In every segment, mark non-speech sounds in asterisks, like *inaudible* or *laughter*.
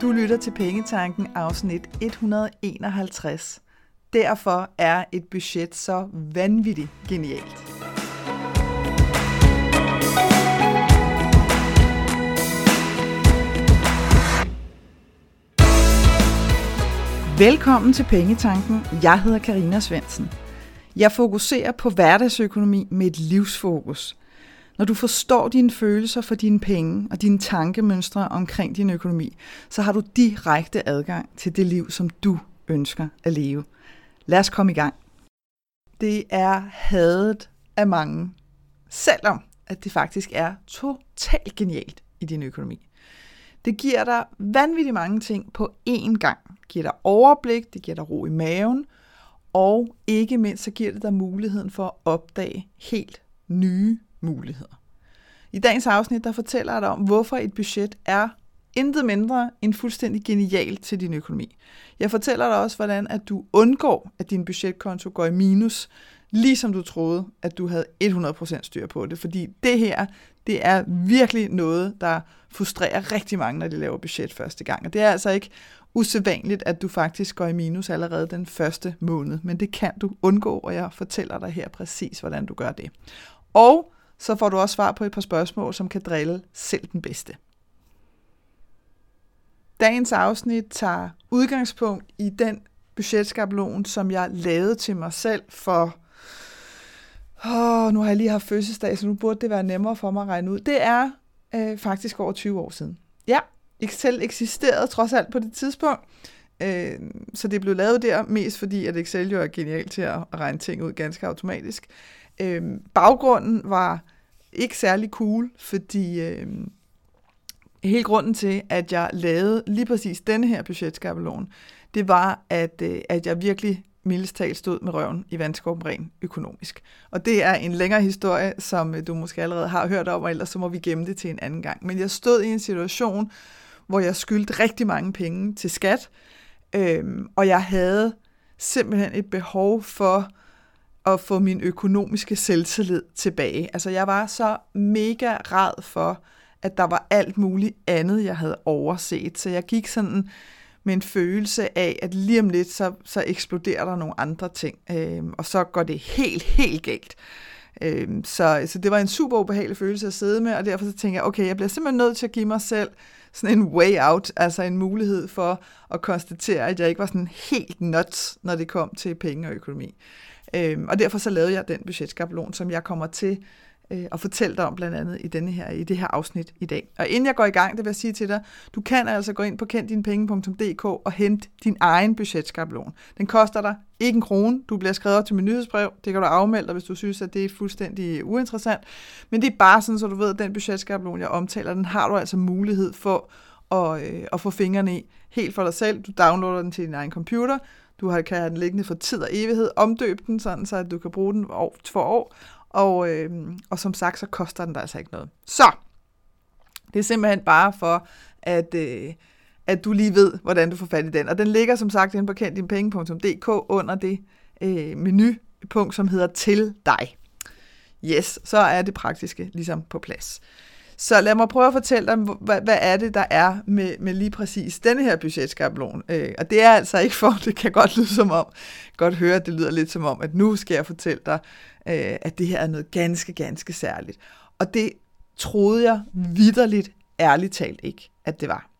Du lytter til Pengetanken afsnit 151. Derfor er et budget så vanvittigt genialt. Velkommen til Pengetanken. Jeg hedder Karina Svensen. Jeg fokuserer på hverdagsøkonomi med et livsfokus – når du forstår dine følelser for dine penge og dine tankemønstre omkring din økonomi, så har du direkte adgang til det liv, som du ønsker at leve. Lad os komme i gang. Det er hadet af mange, selvom at det faktisk er totalt genialt i din økonomi. Det giver dig vanvittigt mange ting på én gang. Det giver dig overblik, det giver dig ro i maven, og ikke mindst så giver det dig muligheden for at opdage helt nye muligheder. I dagens afsnit, der fortæller jeg dig om, hvorfor et budget er intet mindre end fuldstændig genialt til din økonomi. Jeg fortæller dig også, hvordan at du undgår, at din budgetkonto går i minus, ligesom du troede, at du havde 100% styr på det. Fordi det her, det er virkelig noget, der frustrerer rigtig mange, når de laver budget første gang. Og det er altså ikke usædvanligt, at du faktisk går i minus allerede den første måned. Men det kan du undgå, og jeg fortæller dig her præcis, hvordan du gør det. Og så får du også svar på et par spørgsmål, som kan drille selv den bedste. Dagens afsnit tager udgangspunkt i den budgetskabelon, som jeg lavede til mig selv for... Åh, nu har jeg lige haft fødselsdag, så nu burde det være nemmere for mig at regne ud. Det er øh, faktisk over 20 år siden. Ja, Excel eksisterede trods alt på det tidspunkt, øh, så det blev lavet der mest fordi, at Excel jo er genialt til at regne ting ud ganske automatisk. Øh, baggrunden var ikke særlig cool, fordi øh, hele grunden til, at jeg lavede lige præcis denne her budgetskabelon, det var, at, øh, at jeg virkelig mildest talt stod med røven i vandskorben ren økonomisk. Og det er en længere historie, som øh, du måske allerede har hørt om, og ellers så må vi gemme det til en anden gang. Men jeg stod i en situation, hvor jeg skyldte rigtig mange penge til skat, øh, og jeg havde simpelthen et behov for at få min økonomiske selvtillid tilbage. Altså jeg var så mega rad for, at der var alt muligt andet, jeg havde overset. Så jeg gik sådan med en følelse af, at lige om lidt, så, så eksploderer der nogle andre ting, øh, og så går det helt, helt galt. Øh, så, så det var en super ubehagelig følelse at sidde med, og derfor så tænkte jeg, okay, jeg bliver simpelthen nødt til at give mig selv sådan en way out, altså en mulighed for at konstatere, at jeg ikke var sådan helt nuts, når det kom til penge og økonomi. Øhm, og derfor så lavede jeg den budgetskabelon, som jeg kommer til øh, at fortælle dig om blandt andet i, denne her, i det her afsnit i dag. Og inden jeg går i gang, det vil jeg sige til dig, du kan altså gå ind på kenddinepenge.dk og hente din egen budgetskabelon. Den koster dig ikke en krone. Du bliver skrevet til min nyhedsbrev. Det kan du afmelde dig, hvis du synes, at det er fuldstændig uinteressant. Men det er bare sådan, så du ved, at den budgetskabelon, jeg omtaler, den har du altså mulighed for at, øh, at få fingrene i helt for dig selv. Du downloader den til din egen computer, du har, kan have den liggende for tid og evighed. Omdøb den, sådan, så at du kan bruge den år for år. Og, øh, og som sagt, så koster den der altså ikke noget. Så, det er simpelthen bare for, at, øh, at du lige ved, hvordan du får fat i den. Og den ligger som sagt inde på kenddinpenge.dk under det øh, menupunkt, som hedder til dig. Yes, så er det praktiske ligesom på plads. Så lad mig prøve at fortælle dig, hvad, hvad er det, der er med, med lige præcis denne her budgetskabelon. Øh, og det er altså ikke for, *laughs* det kan godt lyde som om, godt høre, at det lyder lidt som om, at nu skal jeg fortælle dig, øh, at det her er noget ganske, ganske særligt. Og det troede jeg vidderligt, ærligt talt ikke, at det var.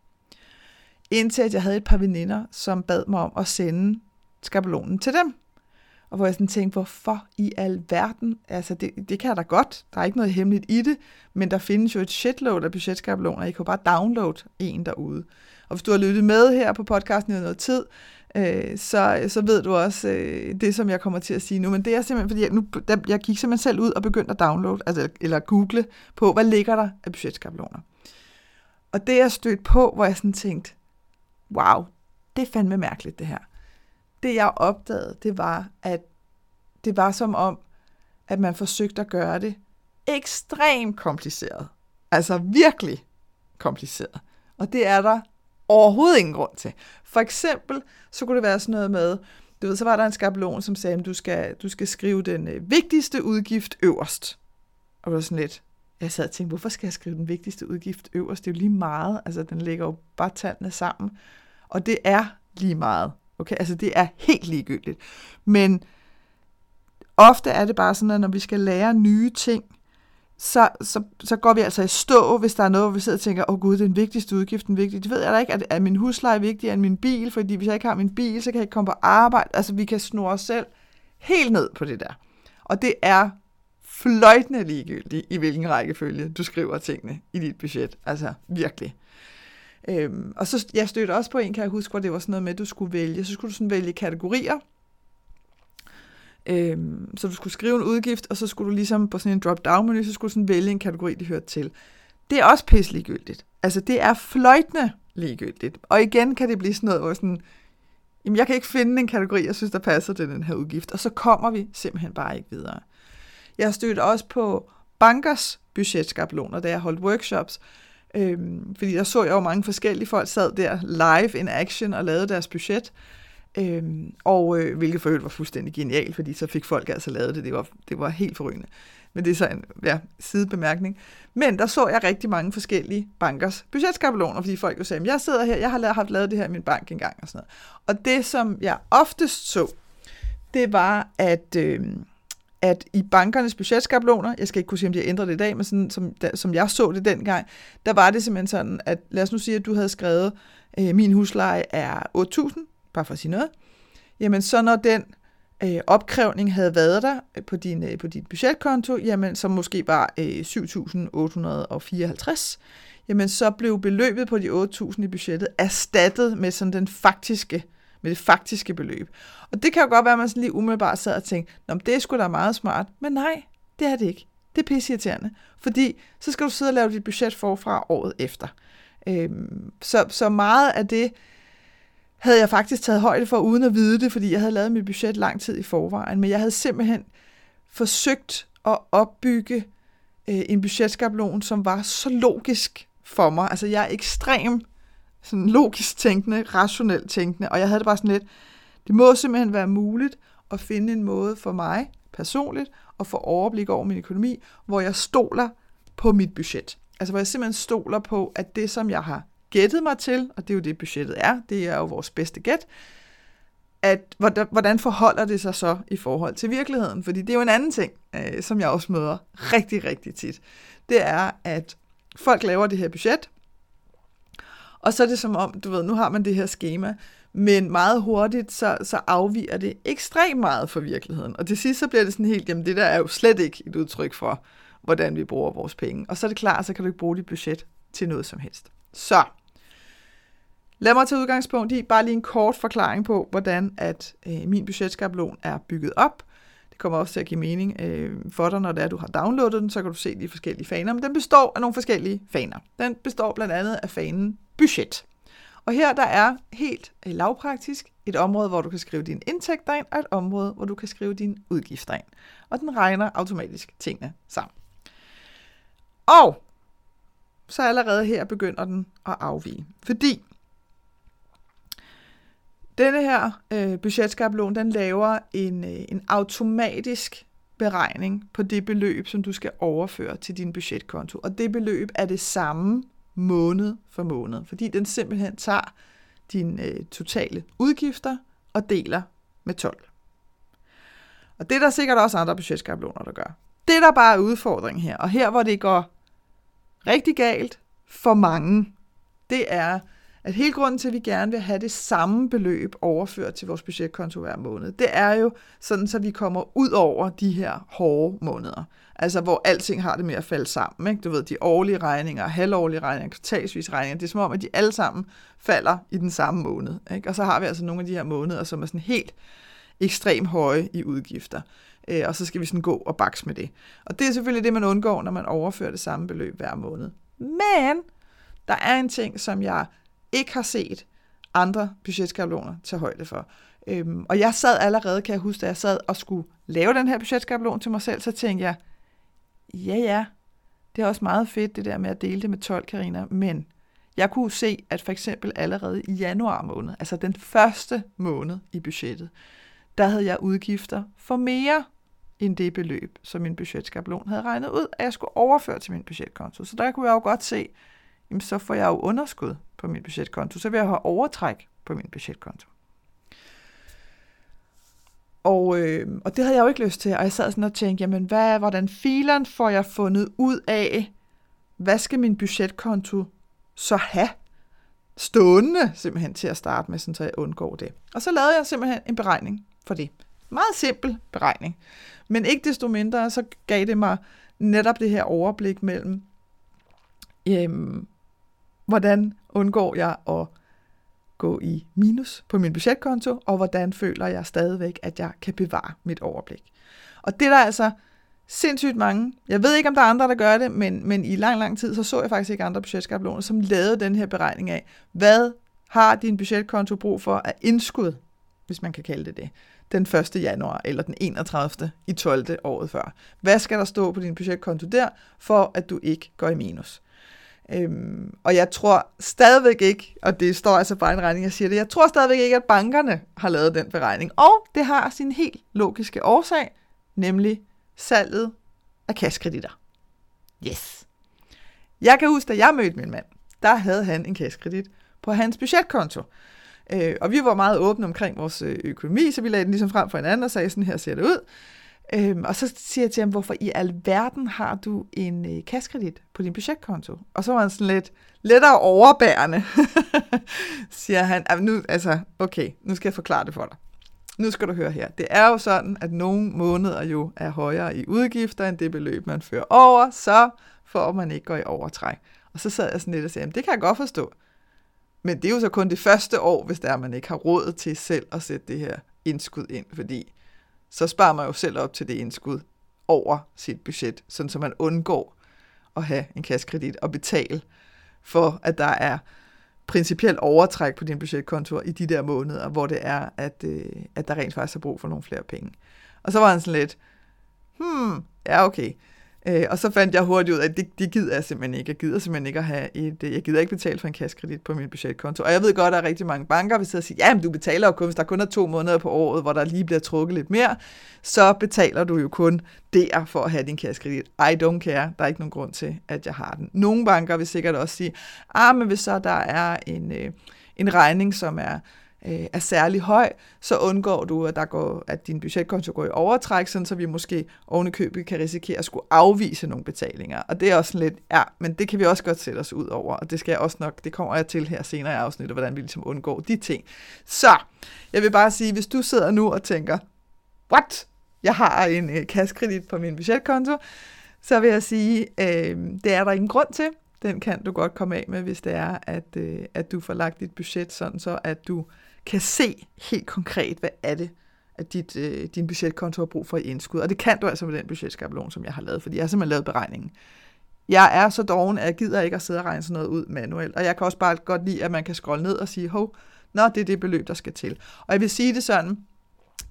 Indtil at jeg havde et par veninder, som bad mig om at sende skabelonen til dem. Og hvor jeg sådan tænkte, hvorfor i al verden? Altså, det, det kan jeg da godt. Der er ikke noget hemmeligt i det, men der findes jo et shitload af budgetskabeloner. I kan bare downloade en derude. Og hvis du har lyttet med her på podcasten i noget tid, øh, så, så ved du også øh, det, som jeg kommer til at sige nu. Men det er simpelthen, fordi jeg, nu, der, jeg gik simpelthen selv ud og begyndte at downloade, altså, eller google på, hvad ligger der af budgetskabeloner. Og det er jeg stødt på, hvor jeg sådan tænkte, wow, det er fandme mærkeligt det her det jeg opdagede, det var, at det var som om, at man forsøgte at gøre det ekstremt kompliceret. Altså virkelig kompliceret. Og det er der overhovedet ingen grund til. For eksempel, så kunne det være sådan noget med, du ved, så var der en skabelon, som sagde, at du skal, du skal skrive den øh, vigtigste udgift øverst. Og det var sådan lidt, Jeg sad og tænkte, hvorfor skal jeg skrive den vigtigste udgift øverst? Det er jo lige meget. Altså, den lægger jo bare tallene sammen. Og det er lige meget. Okay, altså det er helt ligegyldigt. Men ofte er det bare sådan, at når vi skal lære nye ting, så, så, så går vi altså i stå, hvis der er noget, hvor vi sidder og tænker, åh oh, gud, det er den vigtigste udgift, den vigtigste. Det ved jeg da ikke, at, er min husleje vigtigere end min bil, fordi hvis jeg ikke har min bil, så kan jeg ikke komme på arbejde. Altså, vi kan snurre os selv helt ned på det der. Og det er fløjtende ligegyldigt, i hvilken rækkefølge du skriver tingene i dit budget. Altså, virkelig. Øhm, og så jeg stødte også på en, kan jeg huske, hvor det var sådan noget med, at du skulle vælge. Så skulle du sådan vælge kategorier. Øhm, så du skulle skrive en udgift, og så skulle du ligesom på sådan en drop-down-menu, så skulle du sådan vælge en kategori, det hørte til. Det er også pisse ligegyldigt. Altså, det er fløjtende ligegyldigt. Og igen kan det blive sådan noget, hvor sådan, jamen jeg kan ikke finde en kategori, jeg synes, der passer til den her udgift. Og så kommer vi simpelthen bare ikke videre. Jeg stødte også på bankers budgetskabeloner, da jeg holdt workshops, Øhm, fordi der så jeg jo mange forskellige folk sad der live in action og lavede deres budget. Øhm, og øh, hvilket for øvrigt var fuldstændig genialt, fordi så fik folk altså lavet det. Det var, det var helt forrygende. Men det er så en ja, sidebemærkning. Men der så jeg rigtig mange forskellige bankers budgetskabeloner, fordi folk jo sagde, jeg sidder her, jeg har haft lavet det her i min bank engang og sådan noget. Og det, som jeg oftest så, det var, at... Øh, at i bankernes budgetskabeloner, jeg skal ikke kunne sige, om de har ændret det i dag, men sådan, som, da, som jeg så det dengang, der var det simpelthen sådan, at lad os nu sige, at du havde skrevet, øh, min husleje er 8.000, bare for at sige noget, jamen så når den øh, opkrævning havde været der øh, på din, øh, på din budgetkonto, jamen som måske var øh, 7.854, jamen så blev beløbet på de 8.000 i budgettet erstattet med sådan den faktiske med det faktiske beløb. Og det kan jo godt være, at man sådan lige umiddelbart sad og tænkte, Nå, det er sgu da meget smart. Men nej, det er det ikke. Det er pisseirriterende. Fordi så skal du sidde og lave dit budget forfra året efter. Øhm, så, så meget af det havde jeg faktisk taget højde for, uden at vide det, fordi jeg havde lavet mit budget lang tid i forvejen. Men jeg havde simpelthen forsøgt at opbygge øh, en budgetskabelon, som var så logisk for mig. Altså jeg er ekstrem sådan logisk tænkende, rationelt tænkende, og jeg havde det bare sådan lidt, det må simpelthen være muligt at finde en måde for mig personligt at få overblik over min økonomi, hvor jeg stoler på mit budget. Altså hvor jeg simpelthen stoler på, at det som jeg har gættet mig til, og det er jo det budgettet er, det er jo vores bedste gæt, at hvordan forholder det sig så i forhold til virkeligheden? Fordi det er jo en anden ting, øh, som jeg også møder rigtig, rigtig tit. Det er, at folk laver det her budget, og så er det som om, du ved, nu har man det her schema, men meget hurtigt, så, så afviger det ekstremt meget fra virkeligheden. Og til sidst, så bliver det sådan helt, jamen det der er jo slet ikke et udtryk for, hvordan vi bruger vores penge. Og så er det klart, så kan du ikke bruge dit budget til noget som helst. Så, lad mig tage udgangspunkt i bare lige en kort forklaring på, hvordan at øh, min budgetskabelon er bygget op. Det kommer også til at give mening øh, for dig, når det er, du har downloadet den, så kan du se de forskellige faner. Men den består af nogle forskellige faner. Den består blandt andet af fanen budget. Og her der er helt lavpraktisk et område, hvor du kan skrive dine indtægter ind, og et område, hvor du kan skrive dine udgifter ind. Og den regner automatisk tingene sammen. Og så allerede her begynder den at afvige. Fordi denne her øh, budgetskabelon, den laver en, øh, en automatisk beregning på det beløb, som du skal overføre til din budgetkonto. Og det beløb er det samme måned for måned, fordi den simpelthen tager dine øh, totale udgifter og deler med 12. Og det er der sikkert også andre budgetskabeloner, der gør. Det der bare er udfordringen her, og her hvor det går rigtig galt for mange, det er, at hele grunden til, at vi gerne vil have det samme beløb overført til vores budgetkonto hver måned, det er jo sådan, så vi kommer ud over de her hårde måneder. Altså, hvor alting har det med at falde sammen. Ikke? Du ved, de årlige regninger, halvårlige regninger, kvartalsvis regninger, det er som om, at de alle sammen falder i den samme måned. Ikke? Og så har vi altså nogle af de her måneder, som er sådan helt ekstremt høje i udgifter. Øh, og så skal vi sådan gå og bakse med det. Og det er selvfølgelig det, man undgår, når man overfører det samme beløb hver måned. Men der er en ting, som jeg ikke har set andre budgetskabeloner tage højde for. Øhm, og jeg sad allerede, kan jeg huske, da jeg sad og skulle lave den her budgetskabelon til mig selv, så tænkte jeg, ja ja, det er også meget fedt det der med at dele det med 12 kariner, men jeg kunne se, at for eksempel allerede i januar måned, altså den første måned i budgettet, der havde jeg udgifter for mere end det beløb, som min budgetskabelon havde regnet ud, at jeg skulle overføre til min budgetkonto. Så der kunne jeg jo godt se, jamen så får jeg jo underskud på min budgetkonto, så vil jeg have overtræk på min budgetkonto. Og, øh, og det havde jeg jo ikke lyst til, og jeg sad sådan og tænkte, jamen hvad, hvordan filen får jeg fundet ud af, hvad skal min budgetkonto så have stående simpelthen til at starte med, så jeg undgår det. Og så lavede jeg simpelthen en beregning for det. Meget simpel beregning. Men ikke desto mindre, så gav det mig netop det her overblik mellem, øhm, hvordan undgår jeg at gå i minus på min budgetkonto, og hvordan føler jeg stadigvæk, at jeg kan bevare mit overblik. Og det er der altså sindssygt mange. Jeg ved ikke, om der er andre, der gør det, men, men i lang, lang tid, så så jeg faktisk ikke andre budgetskabeloner, som lavede den her beregning af, hvad har din budgetkonto brug for af indskud, hvis man kan kalde det det, den 1. januar eller den 31. i 12. året før. Hvad skal der stå på din budgetkonto der, for at du ikke går i minus? Øhm, og jeg tror stadigvæk ikke, og det står altså bare en regning, jeg siger det, jeg tror stadigvæk ikke, at bankerne har lavet den beregning. Og det har sin helt logiske årsag, nemlig salget af kaskreditter. Yes. Jeg kan huske, da jeg mødte min mand, der havde han en kaskredit på hans budgetkonto. Øh, og vi var meget åbne omkring vores øh, økonomi, så vi lagde den ligesom frem for hinanden og sagde, sådan her ser det ud. Øhm, og så siger jeg til ham, hvorfor i alverden har du en øh, kaskredit på din budgetkonto? Og så var han sådan lidt lettere overbærende, *laughs* siger han. Nu, altså, okay, nu skal jeg forklare det for dig. Nu skal du høre her. Det er jo sådan, at nogle måneder jo er højere i udgifter end det beløb, man fører over, så får man ikke går i overtræk. Og så sad jeg sådan lidt og sagde, det kan jeg godt forstå. Men det er jo så kun det første år, hvis der man ikke har råd til selv at sætte det her indskud ind, fordi så sparer man jo selv op til det indskud over sit budget, sådan så man undgår at have en kaskredit og betale for, at der er principielt overtræk på din budgetkonto i de der måneder, hvor det er, at, øh, at der rent faktisk er brug for nogle flere penge. Og så var han sådan lidt, hmm, ja okay, Øh, og så fandt jeg hurtigt ud af, at det, det gider jeg simpelthen ikke. Jeg gider simpelthen ikke at have et, øh, jeg gider ikke betale for en kassekredit på min budgetkonto. Og jeg ved godt, at der er rigtig mange banker, der siger, ja, men du betaler jo kun, hvis der kun er to måneder på året, hvor der lige bliver trukket lidt mere, så betaler du jo kun der for at have din kassekredit. I don't care. Der er ikke nogen grund til, at jeg har den. Nogle banker vil sikkert også sige, ah, men hvis så der er en, øh, en regning, som er øh, er særlig høj, så undgår du, at, der går, at din budgetkonto går i overtræk, sådan så vi måske ovenikøbet kan risikere at skulle afvise nogle betalinger. Og det er også lidt, ja, men det kan vi også godt sætte os ud over, og det skal jeg også nok, det kommer jeg til her senere i afsnittet, hvordan vi ligesom undgår de ting. Så, jeg vil bare sige, hvis du sidder nu og tænker, what? Jeg har en øh, kassekredit på min budgetkonto, så vil jeg sige, øh, det er der ingen grund til. Den kan du godt komme af med, hvis det er, at, øh, at du får lagt dit budget sådan så, at du kan se helt konkret, hvad er det, at dit, øh, din budgetkonto har brug for i indskud. Og det kan du altså med den budgetskabelon, som jeg har lavet, fordi jeg har simpelthen lavet beregningen. Jeg er så doven, at jeg gider ikke at sidde og regne sådan noget ud manuelt. Og jeg kan også bare godt lide, at man kan scrolle ned og sige, hov, nå, det er det beløb, der skal til. Og jeg vil sige det sådan,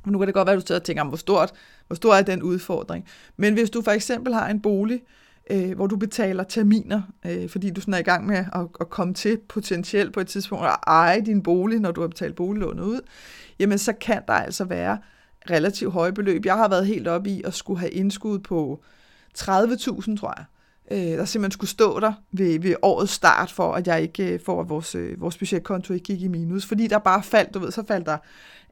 nu kan det godt være, at du sidder og tænker, hvor stort, hvor stor er den udfordring. Men hvis du for eksempel har en bolig, øh, hvor du betaler terminer, øh, fordi du sådan er i gang med at, at komme til potentielt på et tidspunkt at eje din bolig, når du har betalt boliglånet ud, jamen så kan der altså være relativt høje beløb. Jeg har været helt oppe i at skulle have indskud på 30.000, tror jeg. Øh, der simpelthen skulle stå der ved, ved årets start, for at jeg ikke, øh, for at vores, øh, vores budgetkonto ikke gik i minus. Fordi der bare faldt, du ved, så faldt der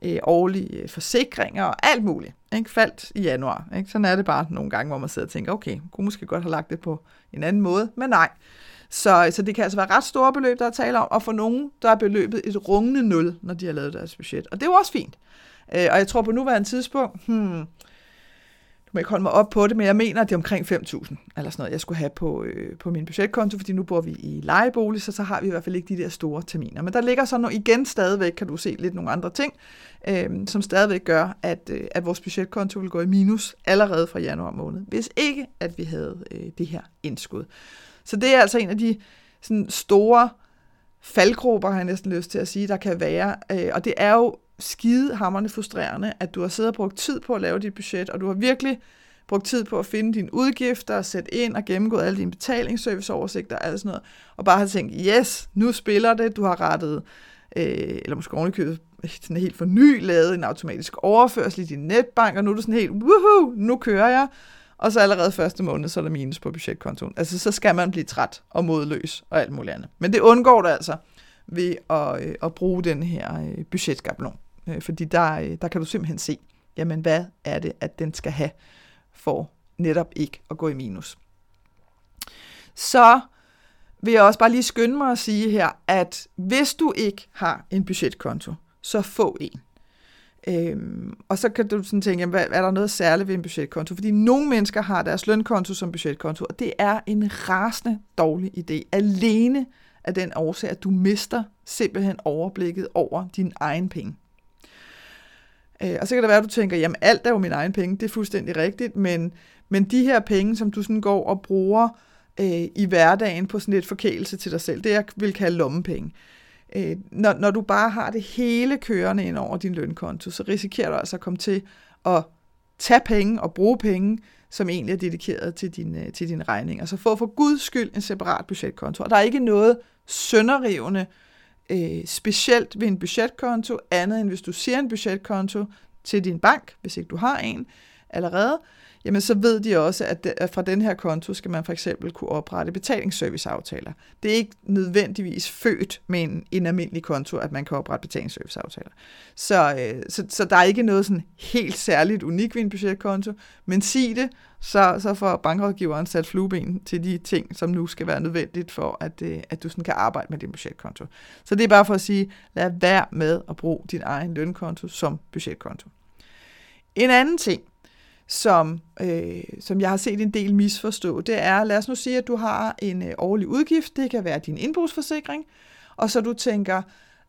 øh, årlige øh, forsikringer og alt muligt. Ikke? Faldt i januar. Ikke? Sådan er det bare nogle gange, hvor man sidder og tænker, okay, kunne måske godt have lagt det på en anden måde, men nej. Så, så det kan altså være ret store beløb, der er tale om, og for nogen, der er beløbet et rungende nul, når de har lavet deres budget. Og det er jo også fint. Øh, og jeg tror på nuværende tidspunkt, hmm, må ikke holde mig op på det, men jeg mener, at det er omkring 5.000 eller sådan noget, jeg skulle have på, øh, på min budgetkonto, fordi nu bor vi i lejebolig, så så har vi i hvert fald ikke de der store terminer. Men der ligger så noget igen stadigvæk, kan du se lidt nogle andre ting, øh, som stadigvæk gør, at, øh, at vores budgetkonto vil gå i minus allerede fra januar måned, hvis ikke at vi havde øh, det her indskud. Så det er altså en af de sådan, store faldgrupper, har jeg næsten lyst til at sige, der kan være. Øh, og det er jo skide hammerne frustrerende, at du har siddet og brugt tid på at lave dit budget, og du har virkelig brugt tid på at finde dine udgifter, sætte ind og gennemgå alle dine betalingsserviceoversigter og alt sådan noget, og bare har tænkt, yes, nu spiller det, du har rettet, øh, eller måske ovenikøbet sådan helt for ny lavet en automatisk overførsel i din netbank, og nu er du sådan helt, woohoo, nu kører jeg. Og så allerede første måned, så er der minus på budgetkontoen. Altså, så skal man blive træt og modløs og alt muligt andet. Men det undgår du altså ved at, øh, at bruge den her øh, budgetskabelon. Øh, fordi der, øh, der kan du simpelthen se, jamen hvad er det, at den skal have for netop ikke at gå i minus. Så vil jeg også bare lige skynde mig at sige her, at hvis du ikke har en budgetkonto, så få en. Øhm, og så kan du sådan tænke, jamen, hvad, er der noget særligt ved en budgetkonto? Fordi nogle mennesker har deres lønkonto som budgetkonto, og det er en rasende dårlig idé. Alene af den årsag, at du mister simpelthen overblikket over din egen penge. Øh, og så kan det være, at du tænker, jamen alt er jo min egen penge, det er fuldstændig rigtigt, men, men de her penge, som du sådan går og bruger øh, i hverdagen på sådan et forkælelse til dig selv, det jeg vil kalde lommepenge. Øh, når, når du bare har det hele kørende ind over din lønkonto, så risikerer du altså at komme til at tage penge og bruge penge, som egentlig er dedikeret til din, øh, til din regning. Altså så få for guds skyld en separat budgetkonto. Og der er ikke noget sønderrivende øh, Øh, specielt ved en budgetkonto, andet end hvis du siger en budgetkonto til din bank, hvis ikke du har en allerede, jamen så ved de også, at, at fra den her konto skal man for eksempel kunne oprette betalingsserviceaftaler. Det er ikke nødvendigvis født med en, en almindelig konto, at man kan oprette betalingsserviceaftaler. Så, øh, så, så der er ikke noget sådan helt særligt unik ved en budgetkonto, men sig det, så, så får bankrådgiveren sat flueben til de ting, som nu skal være nødvendigt for, at, øh, at du sådan kan arbejde med din budgetkonto. Så det er bare for at sige, lad være med at bruge din egen lønkonto som budgetkonto. En anden ting, som, øh, som jeg har set en del misforstå, det er, lad os nu sige, at du har en øh, årlig udgift, det kan være din indbrugsforsikring, og så du tænker,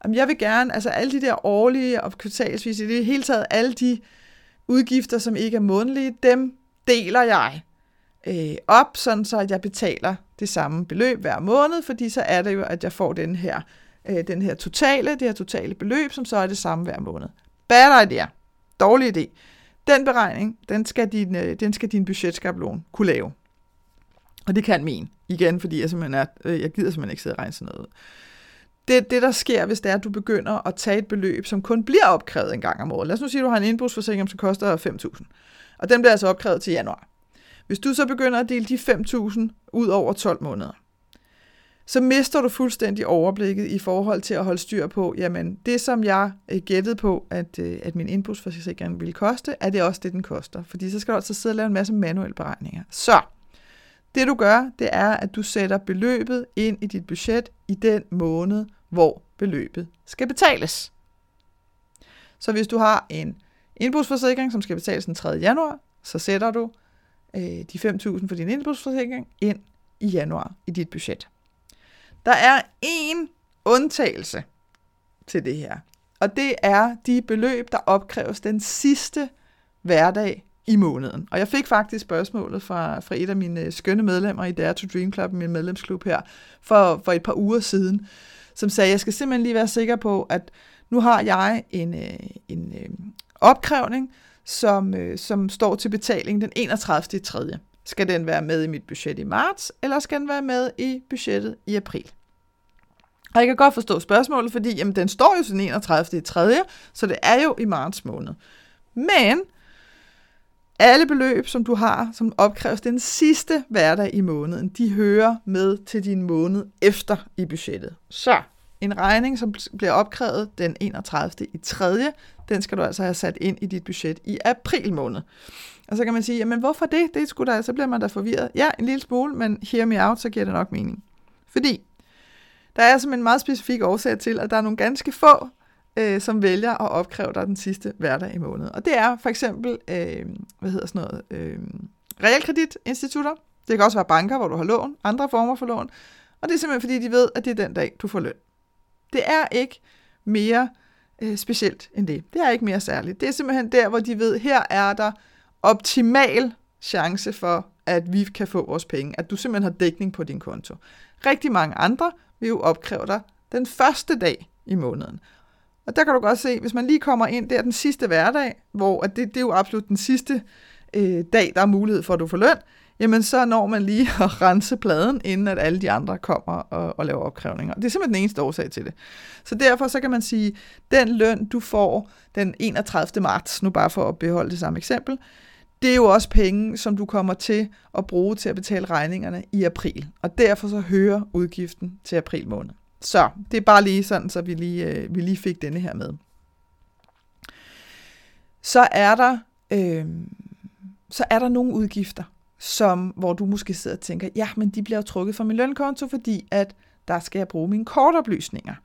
jamen jeg vil gerne, altså alle de der årlige og kvartalsvis, i det hele taget alle de udgifter, som ikke er månedlige, dem deler jeg øh, op, sådan så at jeg betaler det samme beløb hver måned, fordi så er det jo, at jeg får den her, øh, den her totale, det her totale beløb, som så er det samme hver måned. Bad idea. Dårlig idé. Den beregning, den skal din, øh, den skal din budgetskabelon kunne lave. Og det kan min. Igen, fordi jeg, simpelthen er, øh, jeg gider simpelthen ikke sidde og regne sådan noget Det, det, der sker, hvis det er, at du begynder at tage et beløb, som kun bliver opkrævet en gang om året. Lad os nu sige, at du har en indbrugsforsikring, som koster 5.000. Og den bliver altså opkrævet til januar. Hvis du så begynder at dele de 5.000 ud over 12 måneder, så mister du fuldstændig overblikket i forhold til at holde styr på, jamen det som jeg øh, gættede på, at, øh, at min indbrugsforsikring ville koste, er det også det, den koster. Fordi så skal du altså sidde og lave en masse manuelle beregninger. Så det du gør, det er, at du sætter beløbet ind i dit budget i den måned, hvor beløbet skal betales. Så hvis du har en indbrugsforsikring, som skal betales den 3. januar, så sætter du øh, de 5.000 for din indbrugsforsikring ind i januar i dit budget. Der er én undtagelse til det her, og det er de beløb, der opkræves den sidste hverdag i måneden. Og jeg fik faktisk spørgsmålet fra, fra et af mine øh, skønne medlemmer i Dare to Dream Club, min medlemsklub her, for, for et par uger siden, som sagde, jeg skal simpelthen lige være sikker på, at nu har jeg en, øh, en øh, opkrævning, som, som står til betaling den 31. 3. Skal den være med i mit budget i marts, eller skal den være med i budgettet i april? Og jeg kan godt forstå spørgsmålet, fordi jamen, den står jo sådan 31. i 3., så det er jo i marts måned. Men alle beløb, som du har, som opkræves den sidste hverdag i måneden, de hører med til din måned efter i budgettet. Så en regning, som bliver opkrævet den 31. i 3., den skal du altså have sat ind i dit budget i april måned. Og så kan man sige, jamen hvorfor det? Det skulle der, så bliver man da forvirret. Ja, en lille smule, men hear me out, så giver det nok mening. Fordi der er som en meget specifik årsag til, at der er nogle ganske få, øh, som vælger at opkræve dig den sidste hverdag i måneden. Og det er for eksempel, øh, hvad hedder sådan noget, øh, realkreditinstitutter. Det kan også være banker, hvor du har lån, andre former for lån. Og det er simpelthen fordi, de ved, at det er den dag, du får løn. Det er ikke mere øh, specielt end det. Det er ikke mere særligt. Det er simpelthen der, hvor de ved, her er der optimal chance for, at vi kan få vores penge. At du simpelthen har dækning på din konto. Rigtig mange andre vil jo opkræve dig den første dag i måneden. Og der kan du godt se, hvis man lige kommer ind der den sidste hverdag, hvor at det, det er jo absolut den sidste øh, dag, der er mulighed for, at du får løn, jamen så når man lige at rense pladen, inden at alle de andre kommer og, og laver opkrævninger. Det er simpelthen den eneste årsag til det. Så derfor så kan man sige, den løn, du får den 31. marts, nu bare for at beholde det samme eksempel, det er jo også penge, som du kommer til at bruge til at betale regningerne i april. Og derfor så hører udgiften til april måned. Så det er bare lige sådan, så vi lige, øh, vi lige fik denne her med. Så er der, øh, så er der nogle udgifter, som, hvor du måske sidder og tænker, ja, men de bliver jo trukket fra min lønkonto, fordi at der skal jeg bruge mine kortoplysninger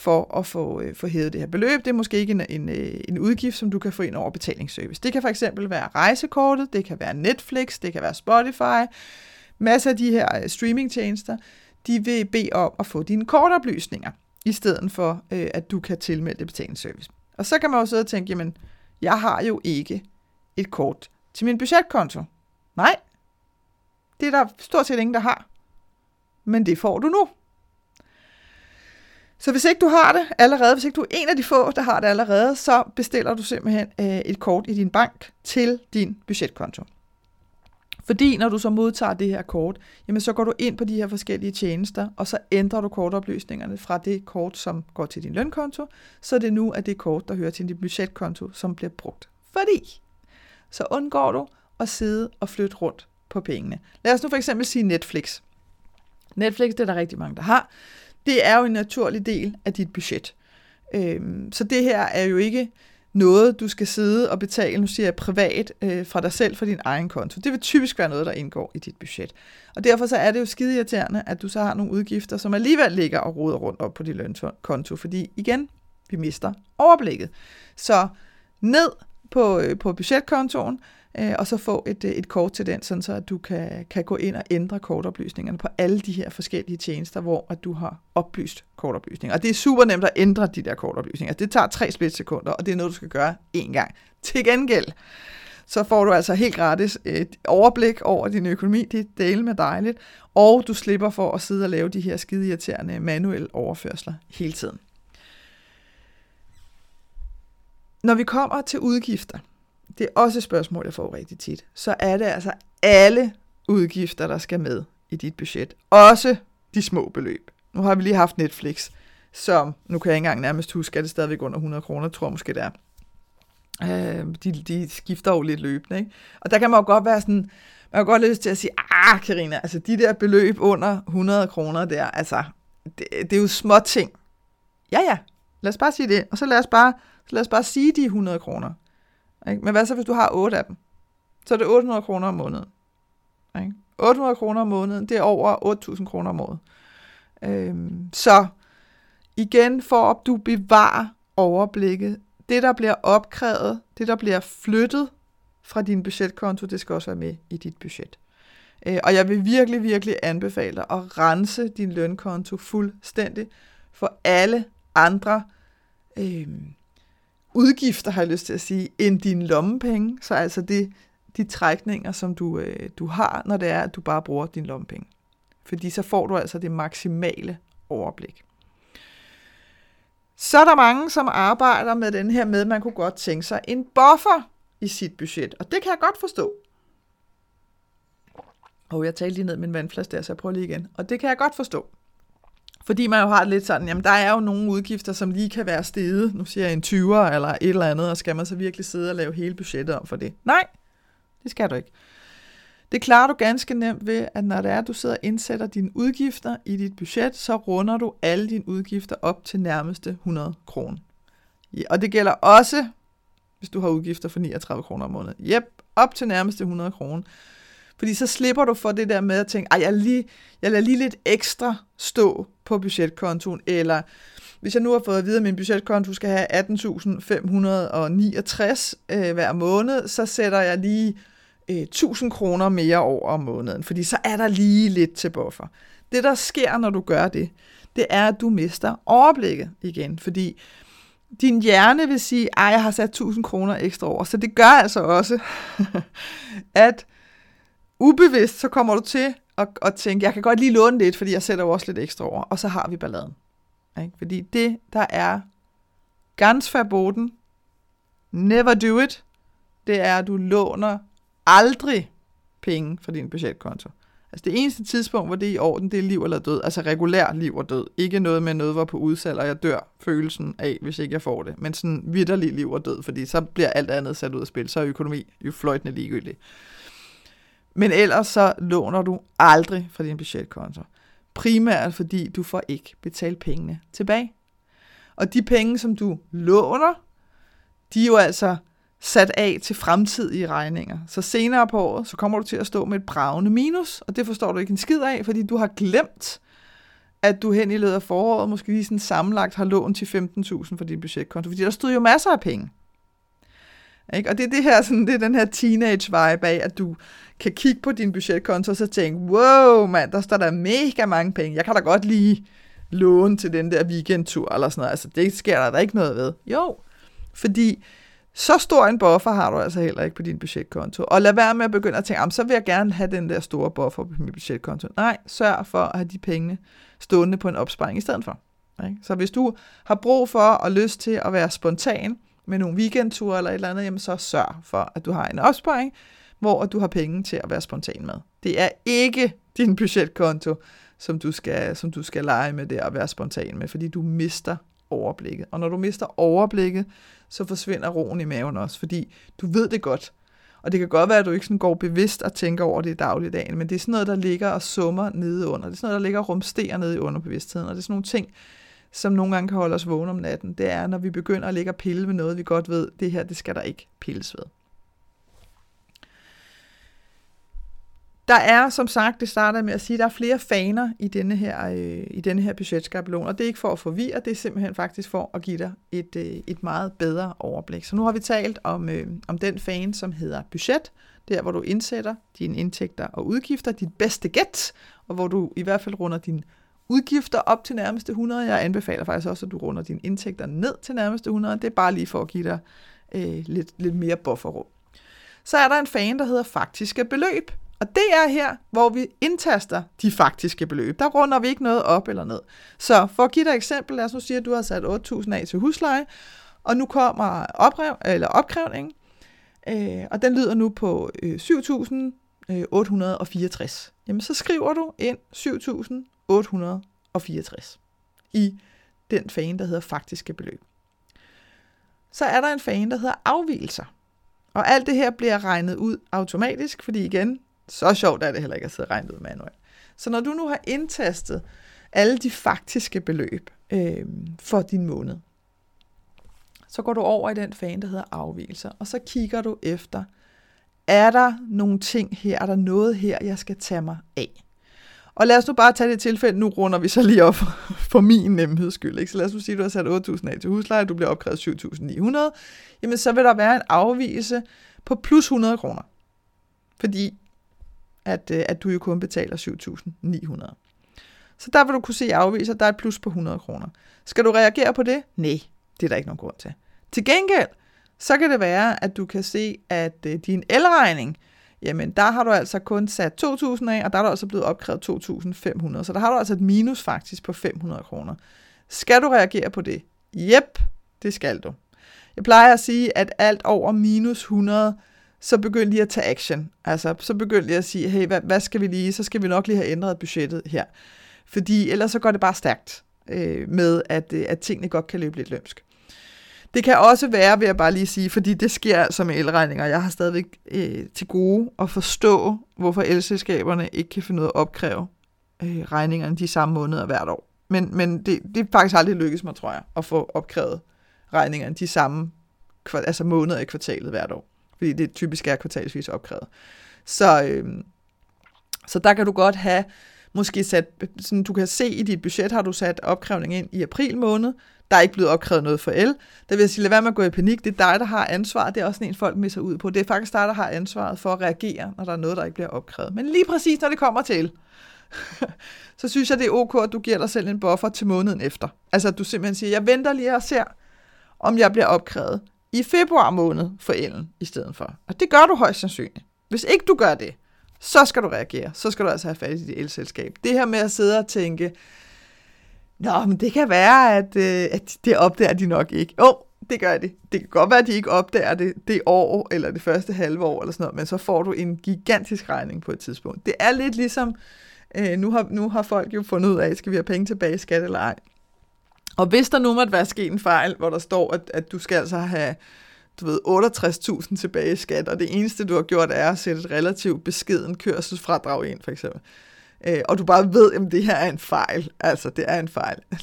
for at få, øh, få hævet det her beløb. Det er måske ikke en, en, øh, en udgift, som du kan få ind over betalingsservice. Det kan for eksempel være rejsekortet, det kan være Netflix, det kan være Spotify, masser af de her øh, streamingtjenester, de vil bede om at få dine kortoplysninger, i stedet for, øh, at du kan tilmelde betalingsservice. Og så kan man jo sidde og tænke, jamen, jeg har jo ikke et kort til min budgetkonto. Nej, det er der stort set ingen, der har. Men det får du nu. Så hvis ikke du har det allerede, hvis ikke du er en af de få, der har det allerede, så bestiller du simpelthen øh, et kort i din bank til din budgetkonto. Fordi når du så modtager det her kort, jamen så går du ind på de her forskellige tjenester, og så ændrer du kortoplysningerne fra det kort, som går til din lønkonto, så det nu er det kort, der hører til din budgetkonto, som bliver brugt. Fordi så undgår du at sidde og flytte rundt på pengene. Lad os nu for eksempel sige Netflix. Netflix, det er der rigtig mange, der har. Det er jo en naturlig del af dit budget. Øhm, så det her er jo ikke noget, du skal sidde og betale, nu siger jeg privat, øh, fra dig selv fra din egen konto. Det vil typisk være noget, der indgår i dit budget. Og derfor så er det jo skide irriterende, at du så har nogle udgifter, som alligevel ligger og roder rundt op på din lønkonto, fordi igen, vi mister overblikket. Så ned på, øh, på budgetkontoen, øh, og så få et, øh, et kort til den, sådan så at du kan, kan gå ind og ændre kortoplysningerne på alle de her forskellige tjenester, hvor at du har oplyst kortoplysninger. Og det er super nemt at ændre de der kortoplysninger. Det tager tre splitsekunder, og det er noget, du skal gøre én gang. Til gengæld, så får du altså helt gratis et overblik over din økonomi. Det er dele med dejligt. Og du slipper for at sidde og lave de her skide irriterende manuelle overførsler hele tiden. Når vi kommer til udgifter, det er også et spørgsmål, jeg får rigtig tit, så er det altså alle udgifter, der skal med i dit budget. Også de små beløb. Nu har vi lige haft Netflix, som, nu kan jeg ikke engang nærmest huske, at det stadigvæk under 100 kroner, tror jeg måske det er. Øh, de, de skifter jo lidt løbende, ikke? Og der kan man jo godt være sådan, man har godt lyst til at sige, ah, Karina, altså de der beløb under 100 kroner der, altså, det, det er jo små ting. Ja, ja, lad os bare sige det. Og så lad os bare, lad os bare sige de 100 kroner. Ikke? Men hvad så, hvis du har 8 af dem? Så er det 800 kroner om måneden. Ikke? 800 kroner om måneden, det er over 8.000 kroner om året. Øhm, så igen, for at du bevarer overblikket, det der bliver opkrævet, det der bliver flyttet fra din budgetkonto, det skal også være med i dit budget. Øh, og jeg vil virkelig, virkelig anbefale dig at rense din lønkonto fuldstændig for alle andre øh, udgifter, har jeg lyst til at sige, end dine lommepenge. Så altså det, de trækninger, som du, øh, du har, når det er, at du bare bruger din lommepenge. Fordi så får du altså det maksimale overblik. Så er der mange, som arbejder med den her med, at man kunne godt tænke sig en buffer i sit budget. Og det kan jeg godt forstå. Og jeg talte lige ned min vandflaske der, så jeg prøver lige igen. Og det kan jeg godt forstå. Fordi man jo har lidt sådan, jamen der er jo nogle udgifter, som lige kan være steget. Nu siger jeg en 20'er eller et eller andet, og skal man så virkelig sidde og lave hele budgettet om for det? Nej, det skal du ikke. Det klarer du ganske nemt ved, at når det er, at du sidder og indsætter dine udgifter i dit budget, så runder du alle dine udgifter op til nærmeste 100 kroner. Ja, og det gælder også, hvis du har udgifter for 39 kroner om måneden. Jep, op til nærmeste 100 kroner. Fordi så slipper du for det der med at tænke, ej, jeg, lige, jeg lader lige lidt ekstra stå på budgetkontoen, eller hvis jeg nu har fået at vide, at min budgetkonto skal have 18.569 øh, hver måned, så sætter jeg lige øh, 1000 kroner mere over om måneden, fordi så er der lige lidt til buffer. Det, der sker, når du gør det, det er, at du mister overblikket igen, fordi din hjerne vil sige, at jeg har sat 1000 kroner ekstra over. Så det gør altså også, *laughs* at ubevidst, så kommer du til at, at tænke, jeg kan godt lige låne lidt, fordi jeg sætter jo også lidt ekstra over, og så har vi balladen. Ikke? Fordi det, der er ganz verboten, never do it, det er, at du låner aldrig penge fra din budgetkonto. Altså det eneste tidspunkt, hvor det er i orden, det er liv eller død. Altså regulær liv og død. Ikke noget med noget, hvor på udsalg, og jeg dør følelsen af, hvis ikke jeg får det. Men sådan vidderlig liv og død, fordi så bliver alt andet sat ud af spil. Så er økonomi jo fløjtende ligegyldigt. Men ellers så låner du aldrig fra din budgetkonto. Primært fordi du får ikke betalt pengene tilbage. Og de penge, som du låner, de er jo altså sat af til fremtidige regninger. Så senere på året, så kommer du til at stå med et bravende minus, og det forstår du ikke en skid af, fordi du har glemt, at du hen i løbet af foråret måske lige sådan sammenlagt har lånt til 15.000 for din budgetkonto, fordi der stod jo masser af penge. Ikke? Og det er, det, her, sådan, det er den her teenage-vibe af, at du kan kigge på din budgetkonto og så tænke, wow mand, der står der mega mange penge. Jeg kan da godt lige låne til den der weekendtur eller sådan noget. Altså det sker der, der ikke noget ved. Jo, fordi så stor en buffer har du altså heller ikke på din budgetkonto. Og lad være med at begynde at tænke, så vil jeg gerne have den der store buffer på min budgetkonto. Nej, sørg for at have de penge stående på en opsparing i stedet for. Ikke? Så hvis du har brug for og lyst til at være spontan med nogle weekendture eller et eller andet, jamen så sørg for, at du har en opsparing, hvor du har penge til at være spontan med. Det er ikke din budgetkonto, som du skal, som du skal lege med der og være spontan med, fordi du mister overblikket. Og når du mister overblikket, så forsvinder roen i maven også, fordi du ved det godt. Og det kan godt være, at du ikke sådan går bevidst og tænker over det i dagligdagen, men det er sådan noget, der ligger og summer nede under. Det er sådan noget, der ligger og rumsterer nede i underbevidstheden, og det er sådan nogle ting, som nogle gange kan holde os vågne om natten. Det er, når vi begynder at ligge og pille ved noget, vi godt ved, det her, det skal der ikke pilles ved. Der er, som sagt, det starter med at sige, der er flere faner i denne her, øh, i denne her budgetskabelon, og det er ikke for at forvirre, det er simpelthen faktisk for at give dig et, øh, et meget bedre overblik. Så nu har vi talt om, øh, om den fan, som hedder budget, der hvor du indsætter dine indtægter og udgifter, dit bedste gæt, og hvor du i hvert fald runder din udgifter op til nærmeste 100. Jeg anbefaler faktisk også, at du runder dine indtægter ned til nærmeste 100. Det er bare lige for at give dig øh, lidt, lidt mere bufferrum. Så er der en fan, der hedder faktiske beløb. Og det er her, hvor vi indtaster de faktiske beløb. Der runder vi ikke noget op eller ned. Så for at give dig et eksempel, lad os nu sige, at du har sat 8.000 af til husleje, og nu kommer oprev, eller opkrævning, øh, og den lyder nu på øh, 7.864. Øh, Jamen så skriver du ind 864 i den fane, der hedder faktiske beløb. Så er der en fane, der hedder afvielser. Og alt det her bliver regnet ud automatisk, fordi igen, så sjovt er det heller ikke at sidde og regne ud manuelt. Så når du nu har indtastet alle de faktiske beløb øh, for din måned, så går du over i den fane, der hedder afvielser, og så kigger du efter, er der nogle ting her, er der noget her, jeg skal tage mig af? Og lad os nu bare tage det tilfælde, nu runder vi så lige op for min nemheds skyld. Ikke? Så lad os nu sige, at du har sat 8.000 af til husleje, du bliver opkrævet 7.900. Jamen så vil der være en afvielse på plus 100 kroner. Fordi at, øh, at du jo kun betaler 7.900. Så der vil du kunne se afviser, der er et plus på 100 kroner. Skal du reagere på det? Nej, det er der ikke nogen grund til. Til gengæld, så kan det være, at du kan se, at øh, din elregning, jamen der har du altså kun sat 2.000 af, og der er du også blevet opkrævet 2.500. Så der har du altså et minus faktisk på 500 kroner. Skal du reagere på det? Jep, det skal du. Jeg plejer at sige, at alt over minus 100, så begynd lige at tage action. Altså, så begynd lige at sige, hey, hvad, hvad skal vi lige? Så skal vi nok lige have ændret budgettet her. Fordi ellers så går det bare stærkt øh, med, at, at tingene godt kan løbe lidt lømsk. Det kan også være, vil jeg bare lige sige, fordi det sker altså med elregninger. Jeg har stadigvæk øh, til gode at forstå, hvorfor elselskaberne ikke kan finde ud af at opkræve øh, regningerne de samme måneder hvert år. Men, men det, det er faktisk aldrig lykkedes mig, tror jeg, at få opkrævet regningerne de samme altså måneder i kvartalet hvert år fordi det typisk er kvartalsvis opkrævet. Så, øh, så der kan du godt have måske sat, sådan du kan se i dit budget, har du sat opkrævning ind i april måned, der er ikke blevet opkrævet noget for el. Der vil jeg sige, lad være med at gå i panik. Det er dig, der har ansvaret. Det er også en, folk misser ud på. Det er faktisk dig, der har ansvaret for at reagere, når der er noget, der ikke bliver opkrævet. Men lige præcis, når det kommer til el, *laughs* så synes jeg, det er ok, at du giver dig selv en buffer til måneden efter. Altså, at du simpelthen siger, jeg venter lige og ser, om jeg bliver opkrævet i februar måned for elen i stedet for. Og det gør du højst sandsynligt. Hvis ikke du gør det, så skal du reagere. Så skal du altså have fat i dit elselskab. Det her med at sidde og tænke, Nå, men det kan være, at, øh, at det opdager de nok ikke. Jo, det gør de. Det kan godt være, at de ikke opdager det det år, eller det første halve år, eller sådan noget, men så får du en gigantisk regning på et tidspunkt. Det er lidt ligesom, øh, nu, har, nu har folk jo fundet ud af, skal vi have penge tilbage i skat eller ej. Og hvis der nu måtte være sket en fejl, hvor der står, at, at du skal altså have du ved, 68.000 tilbage i skat, og det eneste, du har gjort, er at sætte et relativt beskeden kørselsfradrag ind, for eksempel. Øh, og du bare ved, at det her er en fejl. Altså, det er en fejl. *laughs*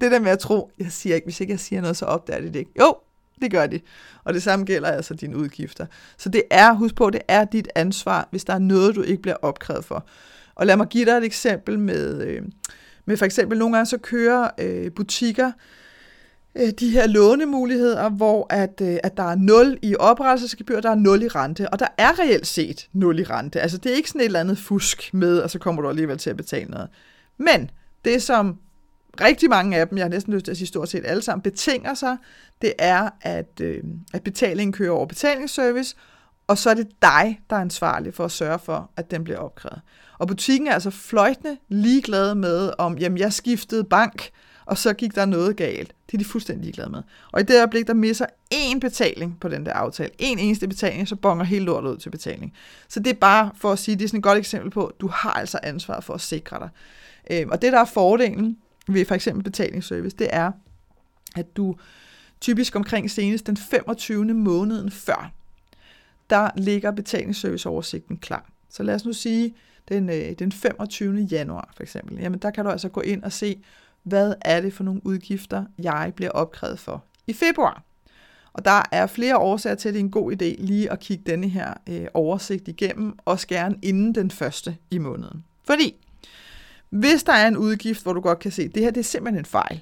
Det der med at tro, jeg siger ikke, hvis ikke jeg siger noget, så opdager de det ikke. Jo, det gør de. Og det samme gælder altså dine udgifter. Så det er, husk på, det er dit ansvar, hvis der er noget, du ikke bliver opkrævet for. Og lad mig give dig et eksempel med, øh, med for eksempel nogle gange så kører øh, butikker Øh, de her lånemuligheder, hvor at, øh, at der er 0 i oprettelsesgebyr, der er 0 i rente, og der er reelt set 0 i rente. Altså det er ikke sådan et eller andet fusk med, og så kommer du alligevel til at betale noget. Men det som rigtig mange af dem, jeg har næsten lyst til at sige stort set alle sammen, betinger sig, det er, at, øh, at betalingen kører over betalingsservice, og så er det dig, der er ansvarlig for at sørge for, at den bliver opkrævet. Og butikken er altså fløjtende ligeglad med, om jamen, jeg skiftede bank, og så gik der noget galt. Det er de fuldstændig ligeglade med. Og i det øjeblik, der misser én betaling på den der aftale, en eneste betaling, så bonger hele lortet ud til betaling. Så det er bare for at sige, det er sådan et godt eksempel på, at du har altså ansvar for at sikre dig. Øhm, og det, der er fordelen ved for eksempel betalingsservice, det er, at du typisk omkring senest den 25. måneden før, der ligger betalingsserviceoversigten klar. Så lad os nu sige, den, øh, den 25. januar for eksempel, jamen der kan du altså gå ind og se, hvad er det for nogle udgifter, jeg bliver opkrævet for i februar. Og der er flere årsager til, at det er en god idé lige at kigge denne her øh, oversigt igennem, og gerne inden den første i måneden. Fordi hvis der er en udgift, hvor du godt kan se, at det her det er simpelthen en fejl.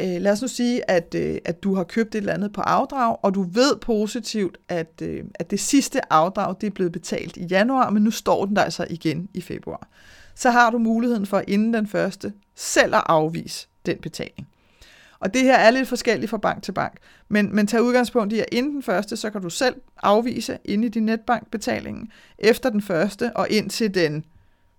Øh, lad os nu sige, at, øh, at du har købt et eller andet på afdrag, og du ved positivt, at, øh, at det sidste afdrag det er blevet betalt i januar, men nu står den der altså igen i februar. Så har du muligheden for inden den første selv at afvise den betaling. Og det her er lidt forskelligt fra bank til bank. Men, men tag udgangspunkt i, at inden den første, så kan du selv afvise inde i din netbank betalingen. Efter den første og indtil den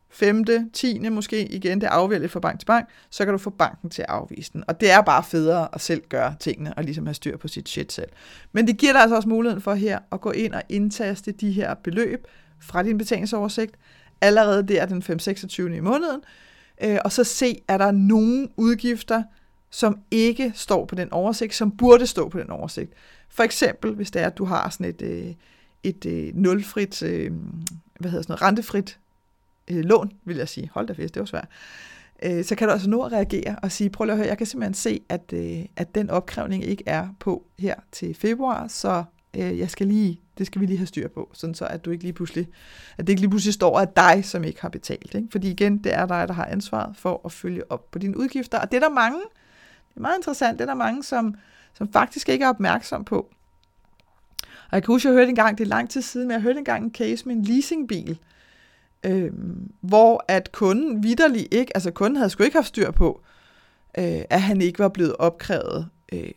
femte, tiende måske, igen, det afvælger fra bank til bank, så kan du få banken til at afvise den. Og det er bare federe at selv gøre tingene, og ligesom have styr på sit shit selv. Men det giver dig altså også muligheden for her at gå ind og indtaste de her beløb fra din betalingsoversigt, allerede der den 5-26. i måneden, øh, og så se, er der nogle udgifter, som ikke står på den oversigt, som burde stå på den oversigt. For eksempel, hvis det er, at du har sådan et, øh, et, øh, nulfrit, øh, hvad hedder sådan noget, rentefrit øh, lån, vil jeg sige. Hold da fest, det var svært. Øh, så kan du altså nå at reagere og sige, prøv lige at høre, jeg kan simpelthen se, at, øh, at den opkrævning ikke er på her til februar, så øh, jeg skal lige, det skal vi lige have styr på, sådan så at du ikke lige pludselig, at det ikke lige pludselig står af dig, som ikke har betalt. Ikke? Fordi igen, det er dig, der har ansvaret for at følge op på dine udgifter. Og det er der mange, det er meget interessant, det er der mange, som, som faktisk ikke er opmærksom på. Og jeg kan huske, at jeg hørte engang, det er lang tid siden, men jeg hørte engang en case med en leasingbil, øh, hvor at kunden vidderlig ikke, altså kunden havde sgu ikke haft styr på, øh, at han ikke var blevet opkrævet øh,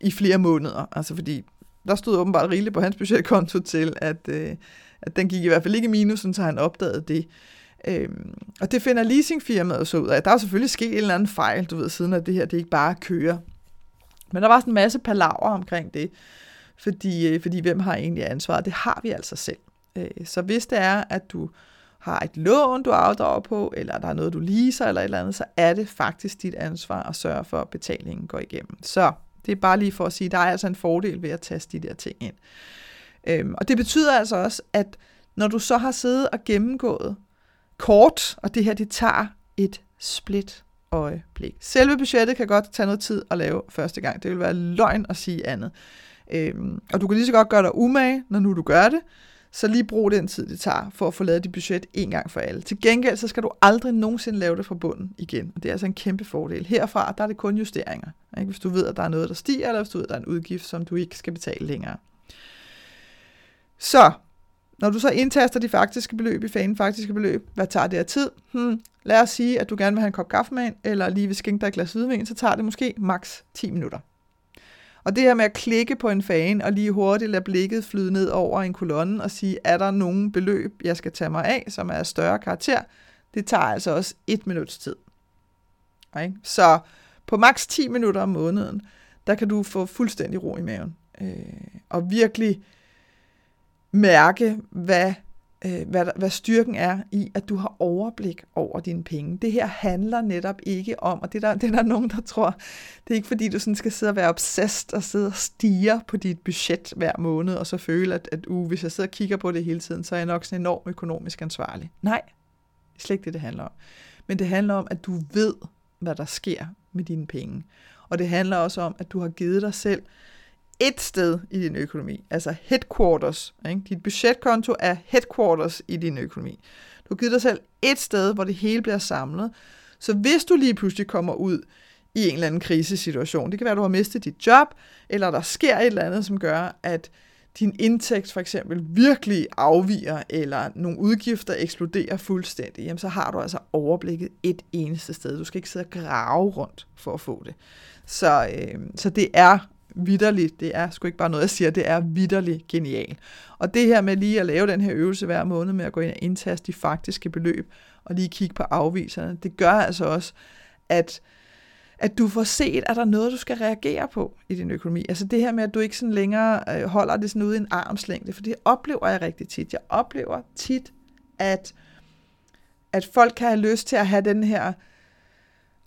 i flere måneder. Altså fordi der stod åbenbart rigeligt på hans budgetkonto til, at, øh, at den gik i hvert fald ikke i minus, så han opdagede det. Øhm, og det finder leasingfirmaet så ud af. Der er selvfølgelig sket en eller anden fejl, du ved, siden at det her det ikke bare kører. Men der var sådan en masse palaver omkring det, fordi, øh, fordi hvem har egentlig ansvaret? Det har vi altså selv. Øh, så hvis det er, at du har et lån, du afdrager på, eller der er noget, du leaser, eller et eller andet, så er det faktisk dit ansvar at sørge for, at betalingen går igennem. Så det er bare lige for at sige, at der er altså en fordel ved at taste de der ting ind. Øhm, og det betyder altså også, at når du så har siddet og gennemgået kort, og det her, det tager et split øjeblik. Selve budgettet kan godt tage noget tid at lave første gang. Det vil være løgn at sige andet. Øhm, og du kan lige så godt gøre dig umage, når nu du gør det, så lige brug den tid, det tager for at få lavet dit budget en gang for alle. Til gengæld, så skal du aldrig nogensinde lave det fra bunden igen. Og det er altså en kæmpe fordel. Herfra, der er det kun justeringer. Ikke? Hvis du ved, at der er noget, der stiger, eller hvis du ved, at der er en udgift, som du ikke skal betale længere. Så, når du så indtaster de faktiske beløb i fanen faktiske beløb, hvad tager det af tid? Hmm, lad os sige, at du gerne vil have en kop kaffe med eller lige vil skænke dig et glas hvidvin, så tager det måske maks 10 minutter. Og det her med at klikke på en fan og lige hurtigt lade blikket flyde ned over en kolonne og sige, er der nogen beløb, jeg skal tage mig af, som er af større karakter, det tager altså også et minuts tid. Okay? Så på maks 10 minutter om måneden, der kan du få fuldstændig ro i maven. Øh, og virkelig mærke, hvad, øh, hvad, hvad styrken er i, at du har overblik over dine penge. Det her handler netop ikke om, og det er der, *laughs* det er der nogen, der tror, det er ikke fordi, du sådan skal sidde og være obsessed og sidde og stige på dit budget hver måned, og så føle, at, at uh, hvis jeg sidder og kigger på det hele tiden, så er jeg nok sådan enormt økonomisk ansvarlig. Nej, det er slet ikke det, det handler om. Men det handler om, at du ved, hvad der sker med dine penge. Og det handler også om, at du har givet dig selv et sted i din økonomi, altså headquarters. Ikke? Dit budgetkonto er headquarters i din økonomi. Du har givet dig selv et sted, hvor det hele bliver samlet. Så hvis du lige pludselig kommer ud i en eller anden krisesituation, det kan være, at du har mistet dit job, eller der sker et eller andet, som gør, at din indtægt for eksempel virkelig afviger, eller nogle udgifter eksploderer fuldstændig, jamen så har du altså overblikket et eneste sted. Du skal ikke sidde og grave rundt for at få det. Så, øh, så det er vidderligt, det er sgu ikke bare noget, jeg siger, det er vidderligt genialt. Og det her med lige at lave den her øvelse hver måned med at gå ind og indtaste de faktiske beløb, og lige kigge på afviserne, det gør altså også, at at du får set, at der er noget, du skal reagere på i din økonomi. Altså det her med, at du ikke sådan længere øh, holder det sådan ude i en armslængde, for det oplever jeg rigtig tit. Jeg oplever tit, at, at folk kan have lyst til at have den her,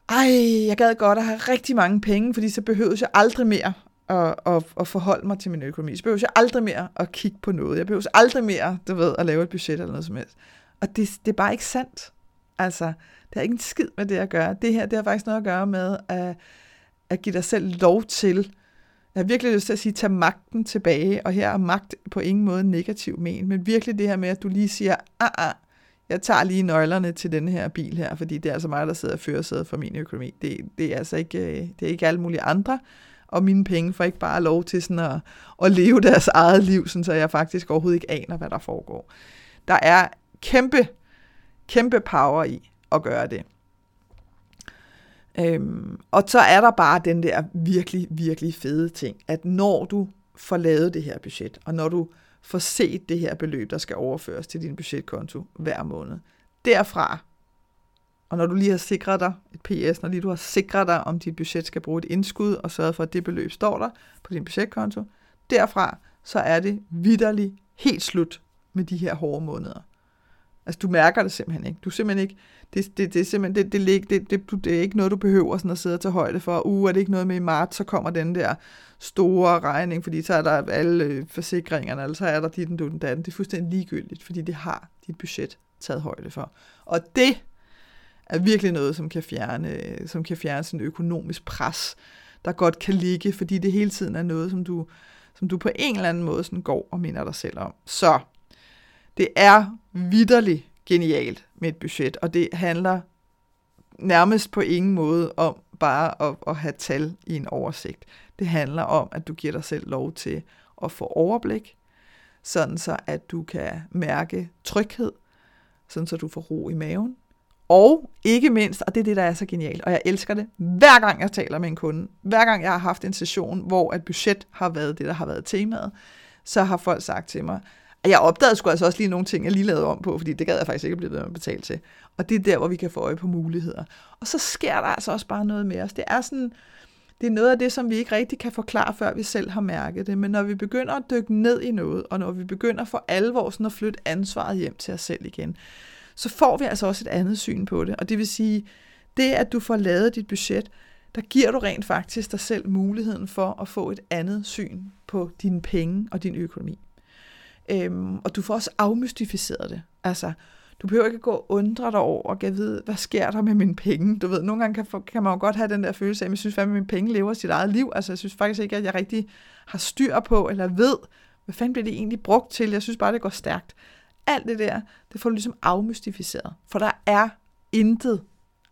ej, jeg gad godt at have rigtig mange penge, fordi så behøver jeg aldrig mere at, at, at forholde mig til min økonomi. Så behøver jeg aldrig mere at kigge på noget. Jeg behøver aldrig mere, du ved, at lave et budget eller noget som helst. Og det, det er bare ikke sandt. Altså, det har ikke en skid med det at gøre. Det her, det har faktisk noget at gøre med at, at give dig selv lov til, jeg har virkelig lyst til at sige, tag magten tilbage, og her er magt på ingen måde negativ men, men virkelig det her med, at du lige siger, ah, ah, jeg tager lige nøglerne til den her bil her, fordi det er altså mig, der sidder og fører sædet for min økonomi. Det, det er altså ikke, øh, det er ikke alle mulige andre, og mine penge får ikke bare lov til sådan at, at leve deres eget liv, sådan så jeg faktisk overhovedet ikke aner, hvad der foregår. Der er kæmpe, kæmpe power i at gøre det. Øhm, og så er der bare den der virkelig, virkelig fede ting, at når du får lavet det her budget, og når du får set det her beløb, der skal overføres til din budgetkonto hver måned, derfra, og når du lige har sikret dig et PS, når lige du har sikret dig, om dit budget skal bruge et indskud, og sørget for, at det beløb står der på din budgetkonto, derfra, så er det vidderligt helt slut med de her hårde måneder. Altså, du mærker det simpelthen ikke. Du simpelthen ikke, det, det, det er simpelthen, det, det, det, det, det er ikke noget, du behøver sådan at sidde og tage højde for. Uh, er det ikke noget med i marts, så kommer den der store regning, fordi så er der alle øh, forsikringerne, eller så er der dit den, den, den. Det er fuldstændig ligegyldigt, fordi det har dit budget taget højde for. Og det er virkelig noget, som kan fjerne, som kan fjerne sådan økonomisk pres, der godt kan ligge, fordi det hele tiden er noget, som du, som du på en eller anden måde sådan går og minder dig selv om. Så det er vidderligt genialt med et budget, og det handler nærmest på ingen måde om bare at, at have tal i en oversigt. Det handler om, at du giver dig selv lov til at få overblik, sådan så at du kan mærke tryghed, sådan så du får ro i maven. Og ikke mindst, og det er det, der er så genialt, og jeg elsker det, hver gang jeg taler med en kunde, hver gang jeg har haft en session, hvor et budget har været det, der har været temaet, så har folk sagt til mig, at jeg opdagede sgu altså også lige nogle ting, jeg lige lavede om på, fordi det gad jeg faktisk ikke blive ved med at betale til. Og det er der, hvor vi kan få øje på muligheder. Og så sker der altså også bare noget med os. Det er sådan, det er noget af det, som vi ikke rigtig kan forklare, før vi selv har mærket det. Men når vi begynder at dykke ned i noget, og når vi begynder for alvor sådan at flytte ansvaret hjem til os selv igen, så får vi altså også et andet syn på det. Og det vil sige, det at du får lavet dit budget, der giver du rent faktisk dig selv muligheden for at få et andet syn på dine penge og din økonomi. Øhm, og du får også afmystificeret det. Altså, du behøver ikke gå og undre dig over og vide, hvad sker der med mine penge? Du ved, nogle gange kan, kan man jo godt have den der følelse af, at jeg synes, at mine penge lever sit eget liv. Altså, jeg synes faktisk ikke, at jeg rigtig har styr på, eller ved, hvad fanden bliver det egentlig brugt til? Jeg synes bare, det går stærkt. Alt det der, det får du ligesom afmystificeret. For der er intet,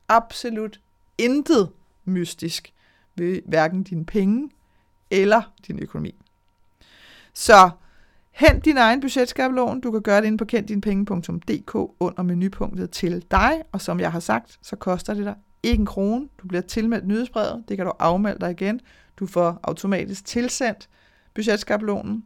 absolut intet mystisk ved hverken dine penge eller din økonomi. Så Hent din egen budgetskabelon. Du kan gøre det inde på kenddinepenge.dk under menupunktet til dig. Og som jeg har sagt, så koster det dig ikke en krone. Du bliver tilmeldt nyhedsbrevet. Det kan du afmelde dig igen. Du får automatisk tilsendt budgetskabelonen.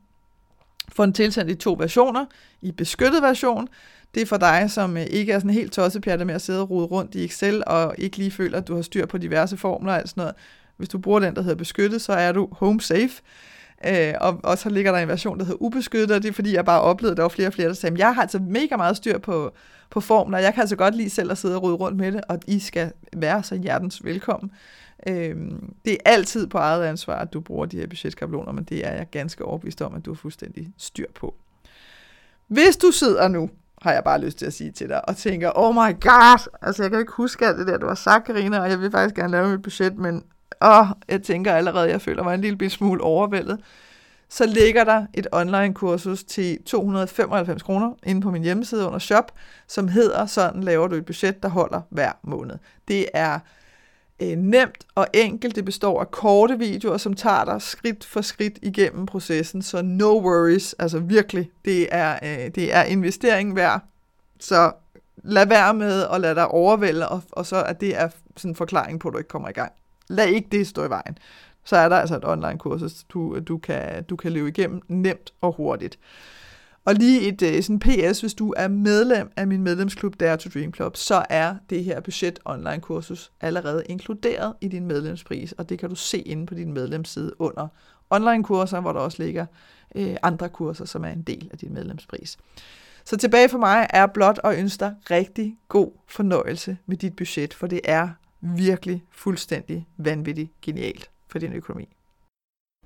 Får den tilsendt i to versioner. I beskyttet version. Det er for dig, som øh, ikke er sådan helt tossepjatte med at sidde og rode rundt i Excel, og ikke lige føler, at du har styr på diverse formler og sådan noget Hvis du bruger den, der hedder beskyttet, så er du home safe. Øh, og, og så ligger der en version, der hedder ubeskyttet, og det er fordi, jeg bare oplevede, at der var flere og flere, der sagde, jeg har altså mega meget styr på, på formler, jeg kan altså godt lide selv at sidde og rode rundt med det, og I skal være så hjertens velkommen. Øh, det er altid på eget ansvar, at du bruger de her budgetskabeloner, men det er jeg ganske overbevist om, at du har fuldstændig styr på. Hvis du sidder nu, har jeg bare lyst til at sige til dig, og tænker, oh my god, altså jeg kan ikke huske alt det der, du har sagt, Karina, og jeg vil faktisk gerne lave mit budget, men åh, jeg tænker allerede, jeg føler mig en lille smule overvældet, så ligger der et online-kursus til 295 kroner inde på min hjemmeside under shop, som hedder sådan laver du et budget, der holder hver måned. Det er øh, nemt og enkelt. Det består af korte videoer, som tager dig skridt for skridt igennem processen, så no worries, altså virkelig, det er, øh, det er investering værd. Så lad være med at lade dig overvælde, og, og så at det er sådan en forklaring på, at du ikke kommer i gang. Lad ikke det stå i vejen. Så er der altså et online kursus, du, du, kan, du kan leve igennem nemt og hurtigt. Og lige et øh, sådan PS, hvis du er medlem af min medlemsklub Dare to Dream Club, så er det her budget online kursus allerede inkluderet i din medlemspris, og det kan du se inde på din medlemsside under online kurser, hvor der også ligger øh, andre kurser, som er en del af din medlemspris. Så tilbage for mig er blot at ønske dig rigtig god fornøjelse med dit budget, for det er virkelig fuldstændig vanvittigt genialt for din økonomi.